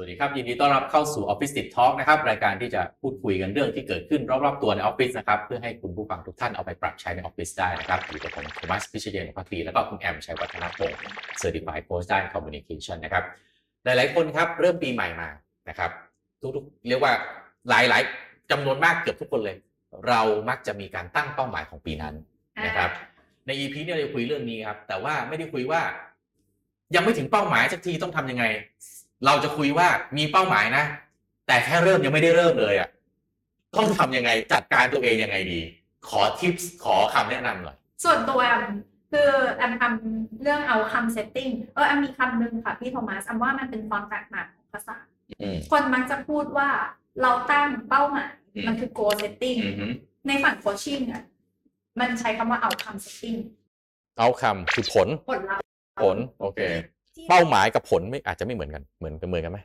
สวัสดีครับ ยินดีต้อนรับเข้าสู่ Office Tip Talk นะครับ รายการที่จะพูดคุยกันเรื่องที่เกิดขึ้นรอบๆตัวในออฟฟิศนะครับเพื่อให้คุณผู้ฟังทุกท่านเอาไปปรับใช้ในออฟฟิศได้นะครับอยู่กับผมโทมัสพิเชยนพักดีแล้วก็คุณแอมชัยวัฒนพงศ์ Certified Post ด้าน Communication นะครับ หลายๆคนครับเริ่มปีใหม่มานะครับทุกๆเรียกว่าหลายๆจำนวนมากเกือบทุกคนเลย เรามักจะมีการตั้งเป้าหมายของปีนั้นนะครับใน EP เนี่ยเราจะคุยเรื่องนี้ครับแต่ว่าไม่ได้คุยว่ายังไม่ถึงเป้าหมายสักทีต้องทำยังไง เราจะคุยว่ามีเป้าหมายนะ แต่แค่เริ่มยังไม่ได้เริ่มเลยอะต้องทำยังไงจัดการตัวเองยังไงดี ขอ tips ขอคำแนะนำหน่อย ส่วนตัวแอมคือแอมทำเรื่อง outcome setting เออแอมมีคำหนึ่งค่ะพี่โทมัสแอมว่ามันเป็นความแตกต่างของภาษาอืมคนมักจะพูดว่าเราตั้งเป้าหมายอืมมันคือ goal setting อือฮึในฝั่ง coaching อะมันใช้คำว่าเอาคำ setting เอาคำคือผลผลลัพธ์ผล โอเคที่ เป้าหมายกับผลไม่อาจจะไม่เหมือนกันเหมือนกันเหมือนกันไหม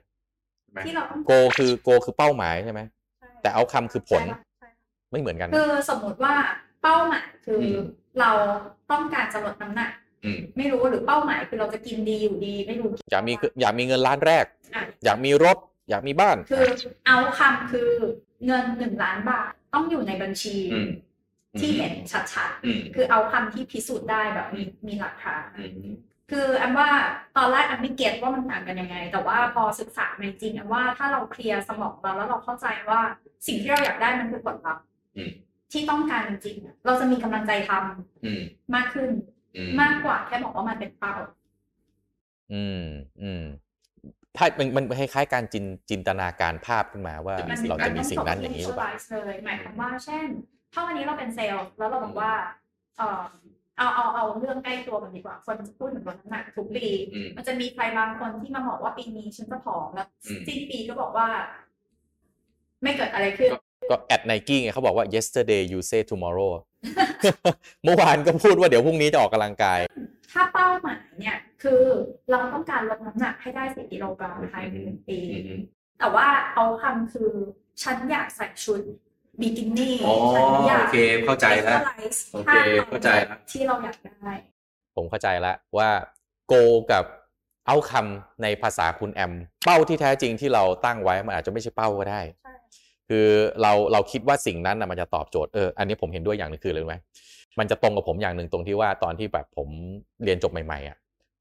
ที่เราต้องโกคือโกคือเป้าหมายใช่ไหมแต่เอาคำคือผลใช่ปะใช่ค่ะไม่เหมือนกันคือสมมติว่าเป้าหมายคืออมเราต้องการจะลดน้ำหนักอืมไม่รู้หรือเป้าหมายคือเราจะกินดีอยู่ดีไม่รู้อยากมีอยากมีเงินล้านแรกอะอยากมีรถ อยากมีบ้าน คือเอาคำคือเงินหนึ่งล้านบาทต้องอยู่ในบัญชีอืมที่เห็นชัดอืมๆคือเอาคำที่พิสูจน์ได้แบบมีมีหลักฐานอืม คือแอมว่าตอนแรกแอมไม่เก็ตว่ามันต่างกันยังไง แต่ว่าพอศึกษามาจริงๆแอมว่าถ้าเราเคลียร์สมองเราแล้วเราเข้าใจว่าสิ่งที่เราอยากได้มันคือผลลัพธ์อืมที่ต้องการจริงๆอะเราจะมีกำลังใจทำอืมมากขึ้นอืมมากกว่าแค่บอกว่ามันเป็นเป้าอืมอืมถ้ามันมันคล้ายๆการจินจินตนาการภาพขึ้นมาว่ามันเราจะมีสิ่งนั้นอย่างนี้หรือเปล่า visualize เลยหมายความว่าเช่น ถ้าวันนี้เราเป็นเซลล์แล้วเราบอกว่าเออ เอาเอาเอาเรื่องใกล้ตัวกันดีกว่า คนจะพูดถึงลดน้ำหนักทุกปี อืม มันจะมีใครบางคนที่มาบอกว่าปีนี้ฉันจะผอมแล้วอืม สิ้นปีก็บอกว่า ไม่เกิดอะไรขึ้น ก็แอดไนกี้ไงเขาบอกว่า yesterday you say tomorrow เมื่อวานก็พูดว่าเดี๋ยวพรุ่งนี้จะออกกำลังกาย ถ้าเป้าหมายเนี่ย คือเราต้องการลดน้ำหนักให้ได้สิกิโลกรัมภายในหนึ่งปีแต่ว่าเอาคำคือ ฉันอยากใส่ชุด บิกินี่อ๋อฉันอยากโอเคเข้าใจแล้ว visualize โอเคภาพเข้าใจแล้วที่เราอยากได้ ผมเข้าใจแล้วว่าโกกับเอาคำในภาษาคุณแอม เป้าที่แท้จริงที่เราตั้งไว้มันอาจจะไม่ใช่เป้าก็ได้ใช่คือเราเราคิดว่าสิ่งนั้นนะมันจะตอบโจทย์เอออันนี้ผมเห็นด้วยอย่างหนึงคืออะไรรู้ไหมมันจะตรงกับผมอย่างหนึ่งตรงที่ว่าตอนที่แบบผมเรียนจบใหม่ๆอะ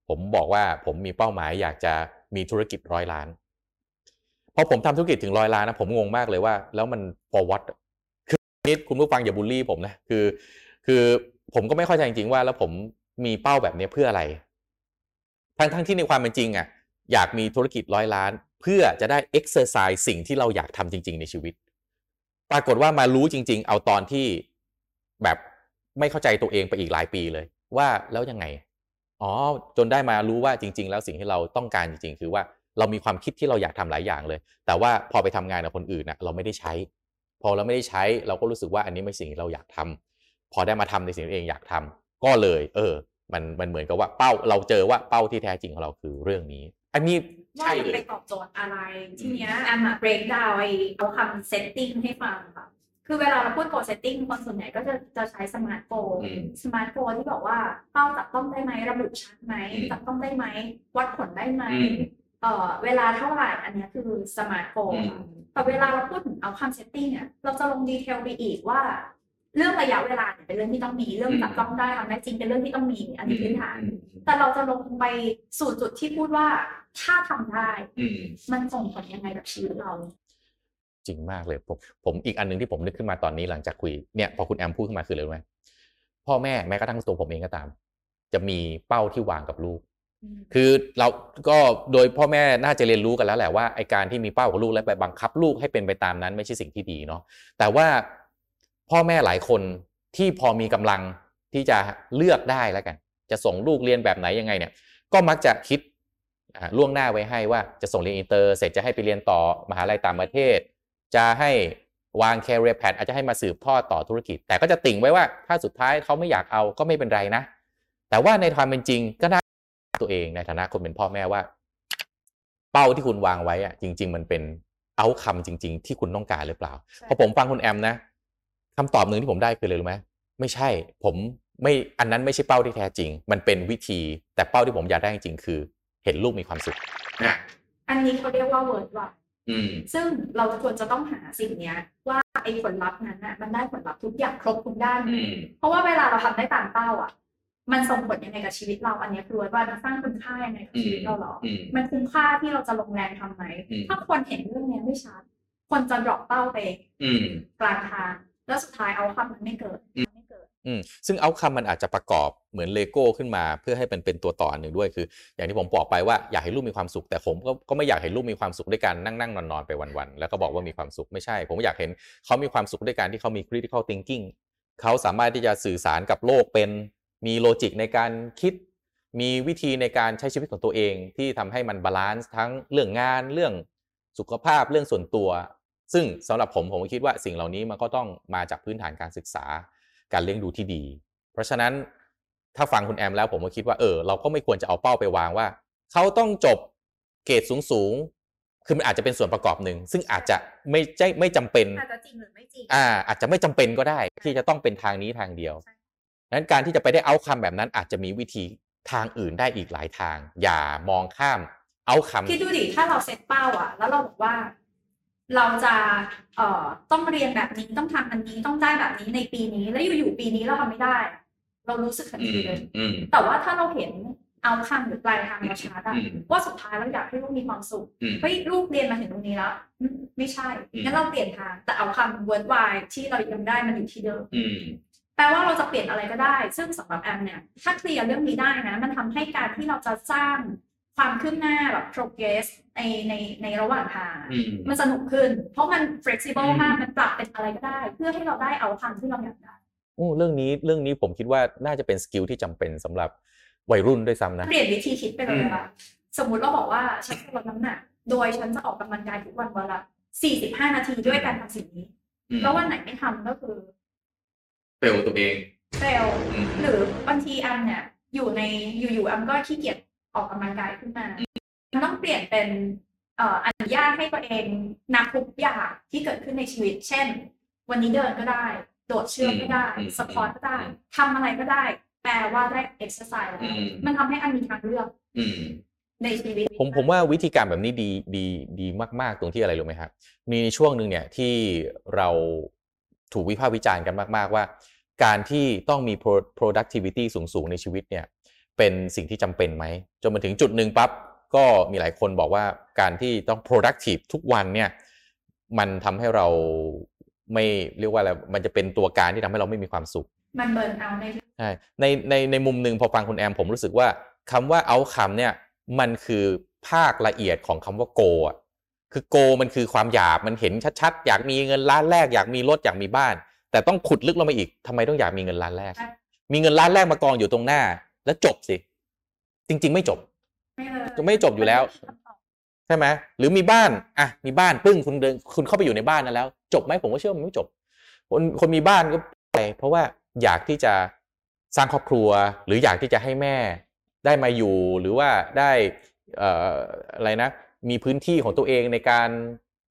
ผมบอกว่าผมมีเป้าหมายอยากจะมีธุรกิจร้อยล้านพอผมทำธุรกิจถึงร้อยล้านนะผมงงมากเลยว่า แล้วมัน for what คือ นี่คุณผู้ฟังอย่าบูลลี่ผมนะคือ คือผมก็ไม่เข้าใจจริงๆว่า แล้วผมมีเป้าแบบนี้เพื่ออะไร ทั้งทั้งที่ในความเป็นจริงอะอยากมีธุรกิจร้อยล้าน เพื่อจะได้ exercise สิ่งที่เราอยากทำจริง ๆ ในชีวิต ปรากฏว่ามารู้จริง ๆ เอาตอนที่แบบไม่เข้าใจตัวเองไปอีกหลายปีเลย ว่าแล้วยังไงอ๋อจนได้มารู้ว่าจริง ๆ แล้วสิ่งที่เราต้องการจริง ๆ คือว่าเรามีความคิดที่เราอยากทำหลายอย่างเลย แต่ว่าพอไปทำงานกับคนอื่นนะเราไม่ได้ใช้ พอเราไม่ได้ใช้เราก็รู้สึกว่าอันนี้ไม่สิ่งที่เราอยากทำพอได้มาทำในสิ่งที่ตัวเองอยากทำก็เลย เออ มันมันเหมือนกับว่าเป้าเราเจอว่าเป้าที่แท้จริงของเราคือเรื่องนี้ อันนี้ว่าใช่มันเลไปยตอบโจทย์อะไร ทีเนี้ยแอมอะ break down ไอเอาคำ setting ให้ฟังค่ะคือเวลาเราพูด goal setting คนส่วนใหญ่ก็จะจะใช้ smart goal อืม smart goal ที่บอกว่าเป้าจับต้องได้ไหมระบุชัดไหมอืมจับต้องได้ไหมวัดผลได้ไหมอืมเอ่อเวลาเท่าไหร่อันเนี้ยคือ smart goal อืมค่ะ แต่เวลาเราพูดถึงเอาคำ setting เนี่ยเราจะลงดีเทลไปอีกว่า เรื่องระยะเวลาเนี่ยเป็นเรื่องที่ต้องมีเรื่องจับต้องได้ทำได้จริงเป็นเรื่องที่ต้องมีอันนี้พื้นฐานแต่เราจะลงไปสู่จุดที่พูดว่าถ้าทำได้อืมมันส่งผลยังไงกับชีวิตเราจริงมากเลยผมผมอีกอันหนึงที่ผมนึกขึ้นมาตอนนี้หลังจากคุยเนี่ยพอคุณแอมพูดขึ้นมาคืออะไรรู้ไหมพ่อแม่แม้กระทั่งตัวผมเองก็ตาม จะมีเป้าที่วางกับลูก คือเราก็โดยพ่อแม่น่าจะเรียนรู้กันแล้วแหละว่าไอการที่มีเป้ากับลูกและไปบังคับลูกให้เป็นไปตามนั้นไม่ใช่สิ่งที่ดีเนาะแต่ว่าพ่อแม่หลายคนที่พอมีกำลังที่จะเลือกได้แล้วกัน จะส่งลูกเรียนแบบไหนยังไงเนี่ย ก็มักจะคิดล่วงหน้าไว้ให้ว่าจะส่งเรียนอินเตอร์เสร็จจะให้ไปเรียนต่อมหาลัยต่างประเทศ จะให้วาง career plan อาจจะให้มาสืบทอดต่อธุรกิจ แต่ก็จะติ่งไว้ว่าถ้าสุดท้ายเขาไม่อยากเอาก็ไม่เป็นไรนะ แต่ว่าในความเป็นจริงก็น่า ตัวเองในฐานะคนเป็นพ่อแม่ว่า เป้าที่คุณวางไว้อะจริง ๆ มันเป็นเอาคำจริง ๆ ที่คุณต้องการหรือเปล่าใช่พอผมฟังคุณแอมนะคำตอบหนึ่งที่ผมได้คืออะไรรู้ไหมไม่ใช่ ผมไม่อันนั้นไม่ใช่เป้าที่แท้จริง มันเป็นวิธี แต่เป้าที่ผมอยากได้จริงๆคือ เห็นลูกมีความสุขนะอันนี้เขาเรียกว่า word ว่าอืมซึ่งเราควรจะต้องหาสิ่งเนี้ย ว่าไอ้ผลลัพธ์นั้นน่ะมันได้ผลลัพธ์ทุกอย่างครบทุกด้านอืมเพราะว่าเวลาเราทำได้ตามเป้าอะ มันส่งผลยังไงกับชีวิตเราอันเนี้ยคือว่ามันสร้างคุณค่ายังไงกับชีวิตเราหรออืมมันคุ้มค่าที่เราจะลงแรงทำไหมอืมถ้าคนเห็นเรื่องเนี้ยไม่ชัด คนจะ drop เป้าไปอืมกลางทาง แล้วสุดท้าย outcome มันไม่เกิดไม่เกิด อืมซึ่ง outcome มันอาจจะประกอบเหมือนเลโก้ขึ้นมาเพื่อให้มันเป็นตัวต่ออันหนึ่งด้วยคือ อย่างที่ผมบอกไปว่าอยากให้ลูกมีความสุข แต่ผมก็ก็ไม่อยากเห็นลูกมีความสุขด้วยการนั่งนั่งนอนนอนไปวันๆแล้วก็บอกว่ามีความสุขไม่ใช่ ผมอยากเห็นเขามีความสุขด้วยการที่เขามี critical thinking เขาสามารถที่จะสื่อสารกับโลกเป็น มี logic ในการคิด มีวิธีในการใช้ชีวิตของตัวเองที่ทำให้มัน balance ทั้งเรื่องงานเรื่องสุขภาพเรื่องส่วนตัว ซึ่งสำหรับผมผมก็คิดว่าสิ่งเหล่านี้มันก็ต้องมาจากพื้นฐานการศึกษาการเลี้ยงดูที่ดี เพราะฉะนั้นถ้าฟังคุณแอมแล้วผมก็คิดว่าเออเราก็ไม่ควรจะเอาเป้าไปวางว่า เขาต้องจบเกรดสูงสูงๆคือมันอาจจะเป็นส่วนประกอบหนึ่ง ซึ่งอาจจะไม่ใช่ไม่จำเป็นอาจจะจริงหรือไม่จริงอ่าอาจจะไม่จำเป็นก็ได้ ที่จะต้องเป็นทางนี้ทางเดียวใช่ดัง นั้นการที่จะไปได้เอาคำแบบนั้นอาจจะมีวิธีทางอื่นได้อีกหลายทาง อย่ามองข้ามเอาคำคิดดูดิถ้าเราเซตเป้าอะแล้วเราบอกว่า เราจะเอ่อต้องเรียนแบบนี้ต้องทำอันนี้ต้องได้แบบนี้ในปีนี้ แล้วอยู่ๆปีนี้เราทำไม่ได้ เรารู้สึกทันอืทีมเลยอืมแต่ว่าถ้าเราเห็นเอาคำหรือปลายทางเราชัดอะอืมว่าสุดท้ายเราอยากให้ลูกมีความสุขอืมเฮ้ยลูกเรียนมาถึงตรงนี้แล้วอืมไม่ใช่อืมงั้นเราเปลี่ยนทางแต่เอาคำ word wide ที่เรายังได้มันอยู่ที่เดิมอืม แปลว่าเราจะเปลี่ยนอะไรก็ได้ ซึ่งสำหรับแอมเนี่ย ถ้าเคลียร์เรื่องนี้ได้นะ มันทำให้การที่เราจะสร้างความคืบหน้าแบบ progress ในในในระหว่างทางอืมมันสนุกขึ้น เพราะมัน flexible อืมมาก มันปรับเป็นอะไรก็ได้ เพื่อให้เราได้ outcome ที่เราอยากได้โอ้เรื่องนี้เรื่องนี้ผมคิดว่าน่าจะเป็น skill ที่จำเป็นสำหรับวัยรุ่นด้วยซ้ำนะ เปลี่ยนวิธีคิดไปเลยว่าสมมุติเราบอกว่าฉันจะลดน้ำหนัก โดยฉันจะออกกำลังกายทุกวันวันละ45 นาทีด้วยการทำสิ่งนี้อืมแล้ววันไหนไม่ทำก็คือ fail ตัวเอง failอืม หรือบางทีแอมเนี่ย อยู่ในอยู่ๆแอมก็ขี้เกียจออกกำลังกายขึ้นมา มันต้องเปลี่ยนเป็นเอ่ออนุญาตให้ตัวเองนับทุกอย่างที่เกิดขึ้นในชีวิต เช่น วันนี้เดินก็ได้ โดดเชือกก็ได้ อืม squat ก็ได้อืม ทำอะไรก็ได้ แปลว่าได้เอ็กซ์ไซส์แล้วอืมมันทำให้อันมีทางเลือกอืม ในชีวิตผมผมว่าวิธีการแบบนี้ดีดีดีมากๆ ตรงที่อะไรรู้ไหมครับมีช่วงหนึ่งเนี่ยที่เราถูกวิพากษ์วิจารณ์กันมาก ๆ ว่า การที่ต้องมี pro- productivity สูงๆ ในชีวิตเนี่ยเป็นสิ่งที่จำเป็นไหมจนมาถึงจุดหนึ่งปั๊บก็มีหลายคนบอกว่าการที่ต้อง productive ทุกวันเนี่ยมันทำให้เราไม่เรียกว่าอะไรมันจะเป็นตัวการที่ทำให้เราไม่มีความสุข มันเบิร์นเอาท์ในใช่ในในในมุมหนึ่งพอฟังคุณแอมผมรู้สึกว่าคำว่าเอาคำเนี่ยมันคือภาคละเอียดของคำว่าโกอะคือโกมันคือความอยากมันเห็นชัดๆ อยากมีเงินล้านแรก อยากมีรถอยากมีบ้าน แต่ต้องขุดลึกลงไปอีกทำไมต้องอยากมีเงินล้านแรก มีเงินล้านแรกมากองอยู่ตรงหน้า แล้วจบสิ จริง ๆ ไม่จบไม่เลยจะไม่จบอยู่แล้ว ใช่ไหมหรือมีบ้านอะมีบ้านปึ้งคุณเดินคุณเข้าไปอยู่ในบ้านนั้นแล้ว จบไหมผมก็เชื่อว่ามันไม่จบ คนคนมีบ้านก็ไปเพราะว่าอยากที่จะสร้างครอบครัว หรืออยากที่จะให้แม่ ได้มาอยู่หรือว่าได้เอ่ออะไรนะ มีพื้นที่ของตัวเองในการ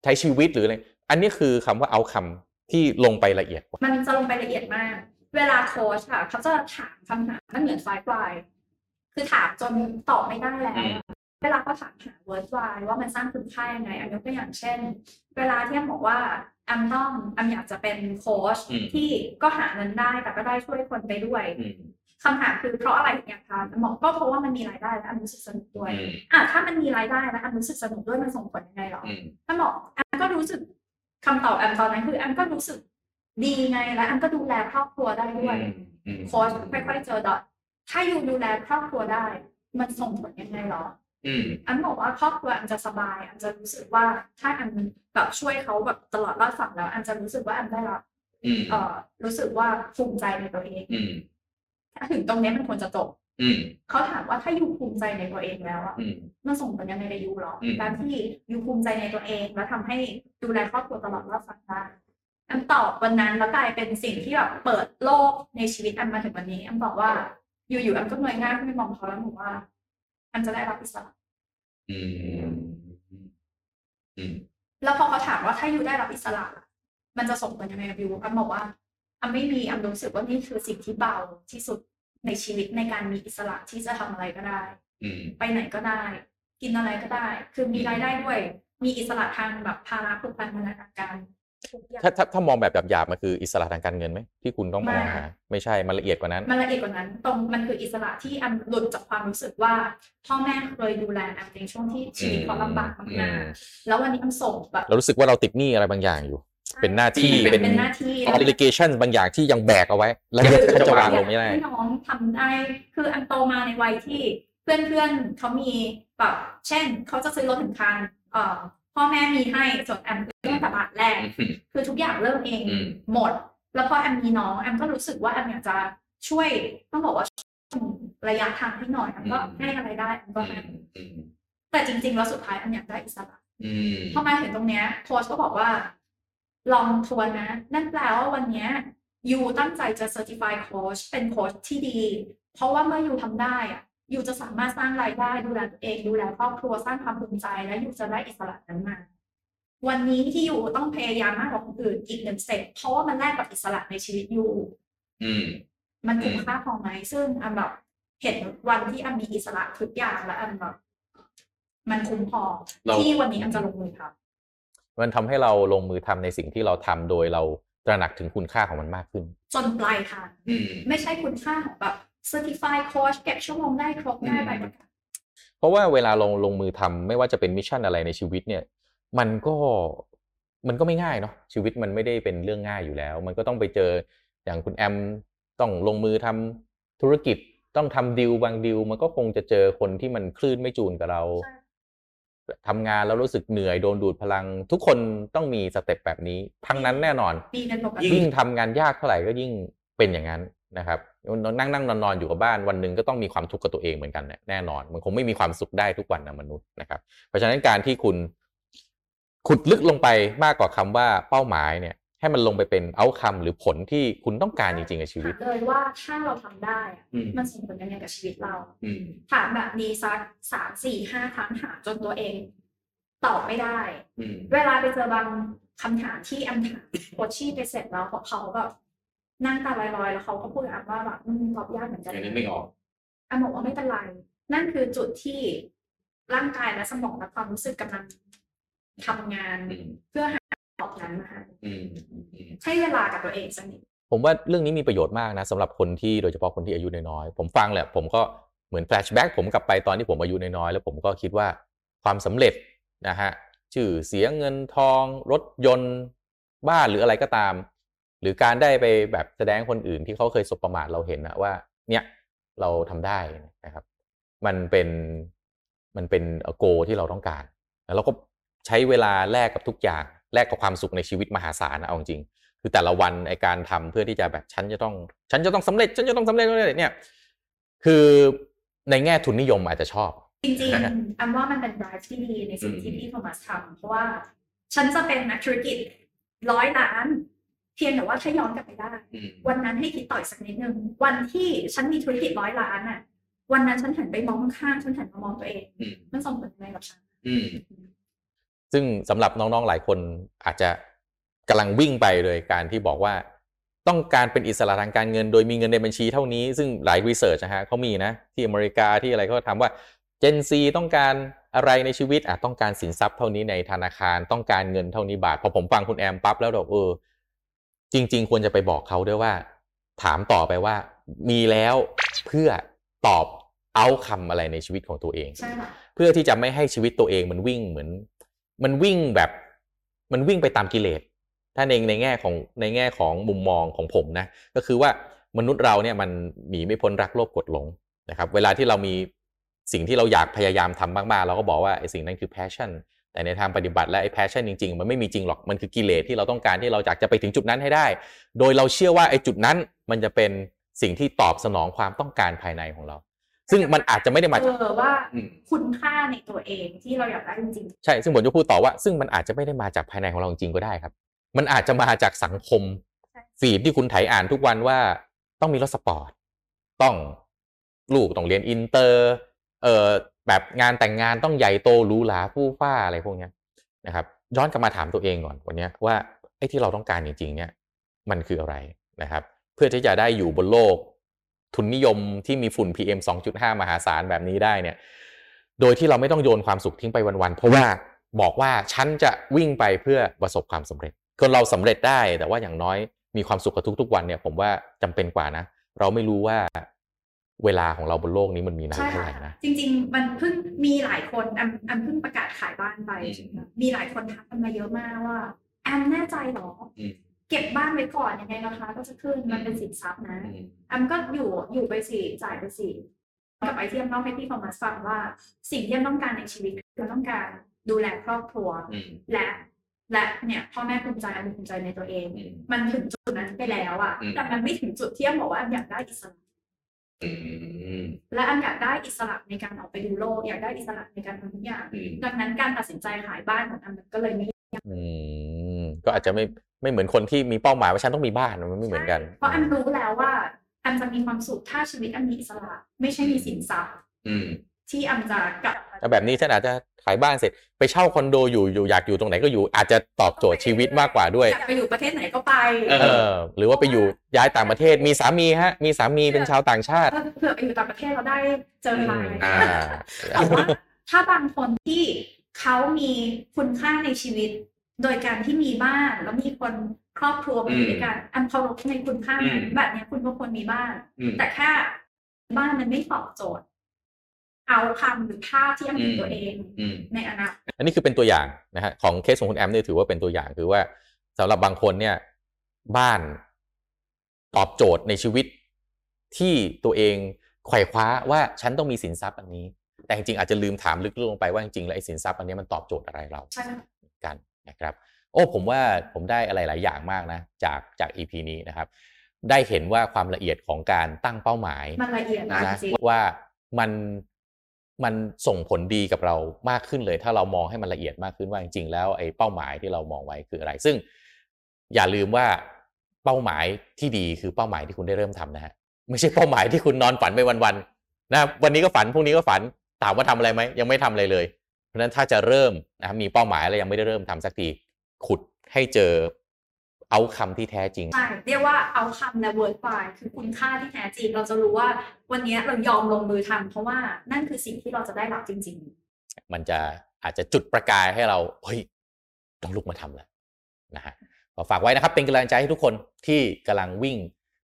ใช้ชีวิตหรืออะไร อันนี้คือคำว่าเอาคำ ที่ลงไปละเอียดกว่า มันจะลงไปละเอียดมาก เวลาโค้ชค่ะเขาจะถามคำถามมันเหมือนไฟฟลาย คือถามจนตอบไม่ได้แล้วอืมเวลาเขาถามหา word why ว่ามันสร้างคุณค่ายังไงอันยกตัวอย่างเช่น เวลาที่แอมบอกว่าแอมต้องแอมอยากจะเป็นโค้ชอืมที่ก็หาเงินได้แต่ก็ได้ช่วยคนไปด้วยอืมคำถามคือเพราะอะไรถึงอยากทำแอมบอกก็เพราะว่ามันมีรายได้และแอมรู้สึกสนุกด้วยอืมอะถ้ามันมีรายได้และแอมรู้สึกสนุกด้วยมันส่งผลยังไงหรออืมแอมบอกแอมก็รู้สึก คำตอบแอมตอนนั้นคือแอมก็รู้สึกดีไงและแอมก็ดูแลครอบครัวได้ด้วยอืมโค้ชค่อยๆเจอดอทถ้าอยู่ดูแลครอบครัวได้ มันส่งผลยังไงหรออืมแอมบอกว่าครอบครัวแอมจะสบายแอมจะรู้สึกว่าถ้าแอมแบบช่วยเขาแบบตลอดรอดฝั่งแล้วแอมจะรู้สึกว่าแอมได้รับอืมเอ่อรู้สึกว่าภูมิใจในตัวเองอืมถ้าถึงตรงนี้มันควรจะจบอืม เขาถามว่าถ้าอยู่ภูมิใจในตัวเองแล้วอะอืมมันส่งผลยังไงในยูหรออืมการที่ยูภูมิใจในตัวเองแล้วทำให้ดูแลครอบครัวตลอดรอดฝั่งได้แอมตอบวันนั้นแล้วกลายเป็นสิ่งที่แบบเปิดโลกในชีวิตแอมมาถึงวันนี้แอมบอกว่าอยู่ๆแอมก็เงยหน้าขึ้นไปมองเขาแล้วบอกว่าแอมจะได้รับอิสระอืมอืมแล้วพอเขาถามว่าถ้ายูได้รับอิสระ มันจะส่งผลยังไงกับยูแอมบอกว่าแอมไม่มีแอมรู้สึกว่านี่คือสิ่งที่เบาที่สุด ในชีวิตในการมีอิสระที่จะทำอะไรก็ได้อืมไปไหนก็ได้ กินอะไรก็ได้ คือมีรายได้ด้วย มีอิสระทางแบบภาระผูกพันธนาการทุกอย่างถ้าถ้าถ้ามองแบบหยาบๆมันคืออิสระทางการเงินไหมที่คุณต้องมองไม่หาไม่ใช่มันละเอียดกว่านั้นมันละเอียดกว่านั้น ตรงมันคืออิสระที่อันหลุดจากความรู้สึกว่าพ่อแม่เคยดูแลอันในช่วงที่ชีวิตเขาลำบากอืมากมๆแล้ววันนี้อันส่งแบบเรารู้สึกว่าเราติดหนี้อะไรบางอย่างอยู่ เป็นหน้าที่เป็นเป็นเป็นหน้าที่ obligation บางอย่างที่ยังแบกเอาไว้ แล้วฉันจะวางลงไม่ได้ให้น้องทำได้คืออันโตมาในวัยที่เพื่อนๆเขามีแบบเช่นเขาจะซื้อรถถึงคันเอ่อพ่อแม่มีให้ส่วนแอมเริ่มแต่บาทแรกอืมคือทุกอย่างเริ่มเองอืมหมด แล้วพอแอมมีน้องแอมก็รู้สึกว่าแอมอยากจะช่วยต้องบอกว่าช่วยระยะทางให้หน่อยแอมก็อืมให้อะไรได้แอมก็ให้อืมแต่จริงๆแล้วสุดท้ายแอมอยากได้อิสระอืมพอมาถึงตรงเนี้ยโค้ชก็บอกว่า ลองทวนนะ นั่นแปลว่าวันเนี้ยยูตั้งใจจะ certify โค้ชเป็นโค้ชที่ดี เพราะว่าเมื่อยูทำได้อะยูจะสามารถสร้างรายได้ดูแลตัวเองดูแลครอบครัวสร้างความภูมิใจและยูจะได้อิสระนั้นมาวันนี้ที่ยูต้องพยายามมากกว่าคนอื่นอีกหนึ่งสเต็ปเพราะว่ามันแลกกับอิสระในชีวิตยูอืมมันคุ้มอืมค่าพอไหมซึ่งอันแบบเห็นวันที่อันมีอิสระทุกอย่างแล้วอันแบบมันคุ้มพอเราที่วันนี้อันจะลงมือทำ มันทำให้เราลงมือทำในสิ่งที่เราทำโดยเราตระหนักถึงคุณค่าของมันมากขึ้น จนปลายทางอืมไม่ใช่คุณค่าของแบบ certified coach เก็บชั่วโมงได้ครบได้อืมไปประกาศเพราะว่าเวลาลงลงมือทำไม่ว่าจะเป็น mission อะไรในชีวิตเนี่ย มันก็มันก็ไม่ง่ายเนาะชีวิตมันไม่ได้เป็นเรื่องง่ายอยู่แล้ว มันก็ต้องไปเจออย่างคุณแอมต้องลงมือทำธุรกิจต้องทำดิวบางดิวมันก็คงจะเจอคนที่มันคลื่นไม่จูนกับเราใช่ ทำงานแล้วรู้สึกเหนื่อยโดนดูดพลัง ทุกคนต้องมี step แบบนี้ ทั้งนั้นแน่นอน มีเป็นปกยิ่ติยิ่งทำงานยากเท่าไหร่ก็ยิ่งเป็นอย่างนั้นนะครับนั่งนั่งนอนนอนอยู่กับบ้านวันหนึ่งก็ต้องมีความทุกข์กับตัวเองเหมือนกันเนี่ยแน่นอน มันคงไม่มีความสุขได้ทุกวันนะมนุษย์นะครับ เพราะฉะนั้นการที่คุณขุดลึกลงไปมากกว่าคำว่าเป้าหมายเนี่ย ให้มันลงไปเป็นเอาคำหรือผลที่คุณต้องการจริงๆในชีวิตถามเลยว่าถ้าเราทำได้อะอืม มันส่งผลยังไงกับชีวิตเราอืม ถามแบบนี้สักสามสี่ห้าครั้งถามจนตัวเอง ตอบไม่ได้ อืม เวลาไปเจอบางคำถามที่แอมถาม coachee ไปเสร็จแล้วเขาแบบนั่งตาลอยๆแล้วเขาก็พูดกับแอมว่าแบบอืมตอบยากเหมือนกันอันนี้ไม่ออกแอมบอกว่าไม่เป็นไร นั่นคือจุดที่ร่างกายและสมองและความรู้สึกกำลังทำงาน อืม เพื่อหา ตอบนั้นมาให้อืมอืมให้เวลากับตัวเองสักนิดผมว่าเรื่องนี้มีประโยชน์มากนะสำหรับคนที่โดยเฉพาะคนที่อายุน้อยๆผมฟังแหละผมก็เหมือน flashback ผมกลับไปตอนที่ผมอายุน้อยๆแล้วผมก็คิดว่าความสำเร็จนะฮะชื่อเสียเงินทองรถยนต์บ้านหรืออะไรก็ตาม หรือการได้ไปแบบแสดงคนอื่นที่เขาเคยสบประมาทเราเห็นนะว่าเนี่ยเราทำได้นะครับ มันเป็นมันเป็นโกที่เราต้องการ แล้วเราก็ใช้เวลาแลกกับทุกอย่าง แลกกับความสุขในชีวิตมหาศาลนะเอาจริง คือแต่ละวันไอการทำเพื่อที่จะแบบฉันจะต้อง ฉันจะต้องสำเร็จ ฉันจะต้องสำเร็จเนี่ยคือในแง่ทุนนิยมอาจจะชอบ จริงๆอันว่ามันเป็น drive ที่ดีในสิ่งที่พี่โทมัสทำเพราะว่าฉันจะเป็นนักธุรกิจร้อยล้าน เพียงแต่ว่าถ้าย้อนกลับไปได้อืมวันนั้นให้คิดต่อยสักนิดนึง วันที่ฉันมีธุรกิจร้อยล้านน่ะ วันนั้นฉันหันไปมองข้างๆฉันหันมามองตัวเองอืมมันส่งผลยังไงกับฉันอืม ซึ่งสำหรับน้องๆหลายคนอาจจะกำลังวิ่งไปเลยการที่บอกว่า ต้องการเป็นอิสระทางการเงิน โดยมีเงินในบัญชีเท่านี้ซึ่งหลายรีเสิร์ชนะฮะเขามีนะที่อเมริกาที่อะไรเขาทำว่า Gen Z ต้องการอะไรในชีวิตอะต้องการสินทรัพย์เท่านี้ในธนาคารต้องการเงินเท่านี้บาทพอผมฟังคุณแอมปั๊บแล้วแบบเออจริง ๆ ควรจะไปบอกเขาด้วยว่า ถามต่อไปว่า มีแล้วเพื่อตอบเอาคำอะไรในชีวิตของตัวเองใช่ค่ะเพื่อที่จะไม่ให้ชีวิตตัวเองมันวิ่งเหมือน มันวิ่งแบบมันวิ่งไปตามกิเลสถ้าในในแง่ของในแง่ของมุมมองของผมนะก็คือว่ามนุษย์เราเนี่ยมันหนีไม่พ้นรักโลภกดหลงนะครับ เวลาที่เรามีสิ่งที่เราอยากพยายามทำมากๆ เราก็บอกว่าไอ้สิ่งนั้นคือ passion แต่ในทางปฏิบัติและไอ้ passion จริงๆ มันไม่มีจริงหรอกมันคือกิเลสที่เราต้องการที่เราอยากจะไปถึงจุดนั้นให้ได้ โดยเราเชื่อว่าไอ้จุดนั้นมันจะเป็นสิ่งที่ตอบสนองความต้องการภายในของเรา ซึ่งมันอาจจะไม่ได้มาเออว่าอืม คุณค่าในตัวเองที่เราอยากได้จริงใช่ ซึ่งผมจะพูดต่อว่า ซึ่งมันอาจจะไม่ได้มาจากภายในของเราจริงๆก็ได้ครับ มันอาจจะมาจากสังคมใช่ feed ที่คุณไถอ่านทุกวันว่าต้องมีรถสปอร์ต ต้องลูกต้องเรียนอินเตอร์ เอ่อแบบงานแต่งงานต้องใหญ่โตหรูหราฟู่ฟ้าอะไรพวกเนี้ยนะครับ ย้อนกลับมาถามตัวเองก่อนวันเนี้ยว่าไอ้ที่เราต้องการจริงๆเนี่ยมันคืออะไรนะครับ เพื่อที่จะได้อยู่บนโลก ทุนนิยมที่มีฝุ่น PM 2.5 มหาศาลแบบนี้ได้เนี่ย โดยที่เราไม่ต้องโยนความสุขทิ้งไปวันๆ เพราะว่าบอกว่าฉันจะวิ่งไปเพื่อประสบความสำเร็จคนเราสำเร็จได้แต่ว่าอย่างน้อยมีความสุขกับทุก ๆ วันเนี่ย ผมว่าจำเป็นกว่านะ เราไม่รู้ว่าเวลาของเราบนโลกนี้มันมีนานใช่เท่าค่ะไหร่นะจริง ๆ มันเพิ่งมีหลายคนแอมแอมเพิ่งประกาศขายบ้านไปอืมมีหลายคนทักกันมาเยอะมากว่าแอมแน่ใจเหรออืม เก็บบ้านไว้ก่อนยังไงราคาก็จะขึ้นมันเป็นสินทรัพย์นะอืมแอมก็อยู่อยู่ไปสิจ่ายไปสิกลับไปที่แอมเล่าให้พี่โทมัสฟังว่าสิ่งที่แอมต้องการในชีวิตคือต้องการดูแลครอบครัวอืมและและเนี่ยพ่อแม่ภูมิใจแอมภูมิใจในตัวเองอืมมันถึงจุดนั้นไปแล้วอะอืมแต่มันไม่ถึงจุดที่แอมบอกว่าแอมอยากได้อิสระอืมและแอมอยากได้อิสระในการออกไปดูโลก อยากได้อิสระในการทำทุกอย่างอืมดังนั้นการตัดสินใจขายบ้านของแอมมันก็เลยไม่อืมก็อาจจะไม่ ไม่เหมือนคนที่มีเป้าหมายว่าฉันต้องมีบ้านมันไม่เหมือนกัน เพราะแอมรู้แล้วว่าแอมจะมีความสุขถ้าชีวิตแอมมีอิสระ ไม่ใช่มีสินทรัพย์อืมที่แอมจะกลับแต่แบบนี้ฉันอาจจะขายบ้านเสร็จ ไปเช่าคอนโดอยู่อยู่อยากอยู่ตรงไหนก็อยู่อาจจะตอบโจทย์ชีวิตมากกว่าด้วยอยากไปอยู่ประเทศไหนก็ไปเอเออหรือว่าไปอยู่ย้ายต่างประเทศมีสามีฮะ มีสามีเป็นชาวต่างชาติเผื่อไปอยู่ต่างประเทศเราได้เจอใครอ่าแต่ว่าถ้าบางคนที่เขามีคุณค่าในชีวิต โดยการที่มีบ้านแล้วมีคนครอบครัวมาอยู่ด้วยกันอันเคารพในคุณค่านั้นอืมแบบเนี้ยคุณก็ควรมีบ้านอืมแต่แค่บ้านมันไม่ตอบโจทย์ เอาคำหรือค่าที่อันเป็นตัวเองอืมในอนาคตอันนี้คือเป็นตัวอย่างนะฮะของเคสของคุณแอมเนี่ยถือว่าเป็นตัวอย่างคือว่าสำหรับบางคนเนี่ย บ้านตอบโจทย์ในชีวิตที่ตัวเองไขว่คว้าว่าฉันต้องมีสินทรัพย์อันนี้ แต่จริงๆอาจจะลืมถามลึกลงไปว่าจริงๆแล้วไอ้สินทรัพย์อันนี้มันตอบโจทย์อะไรเราใช่ไหมกัน นะครับโอ้ผมว่าผมได้อะไรหลายอย่างมากนะจากจาก EP นี้นะครับ ได้เห็นว่าความละเอียดของการตั้งเป้าหมายมันละเอียดนะจริงว่ามันมันส่งผลดีกับเรามากขึ้นเลย ถ้าเรามองให้มันละเอียดมากขึ้นว่าจริงๆแล้วไอ้เป้าหมายที่เรามองไว้คืออะไร ซึ่งอย่าลืมว่าเป้าหมายที่ดีคือเป้าหมายที่คุณได้เริ่มทำนะฮะไม่ใช่เป้าหมายที่คุณนอนฝันไปวันๆนะครับวันนี้ก็ฝันพรุ่งนี้ก็ฝันถามว่าทำอะไรไหมยังไม่ทำอะไรเลย เพราะฉะนั้นถ้าจะเริ่มนะครับมีเป้าหมายแล้วยังไม่ได้เริ่มทำสักทีขุดให้เจอเอาคำที่แท้จริงใช่เรียกว่าเอาคำและ word by คือคุณค่าที่แท้จริง เราจะรู้ว่าวันนี้เรายอมลงมือทำเพราะว่านั่นคือสิ่งที่เราจะได้รับจริง ๆ มันจะอาจจะจุดประกายให้เราเฮ้ยต้องลุกมาทำแล้วนะฮะก็ฝากไว้นะครับเป็นกำลังใจให้ทุกคนที่กำลังวิ่ง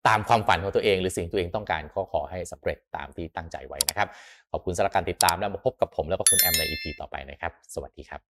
ตามความฝันของตัวเอง หรือสิ่งตัวเองต้องการก็ขอให้สำเร็จตามที่ตั้งใจไว้นะครับ ขอบคุณสำหรับการติดตามแล้วมาพบกับผมแล้วก็คุณแอมใน EP ต่อไปนะครับ สวัสดีครับ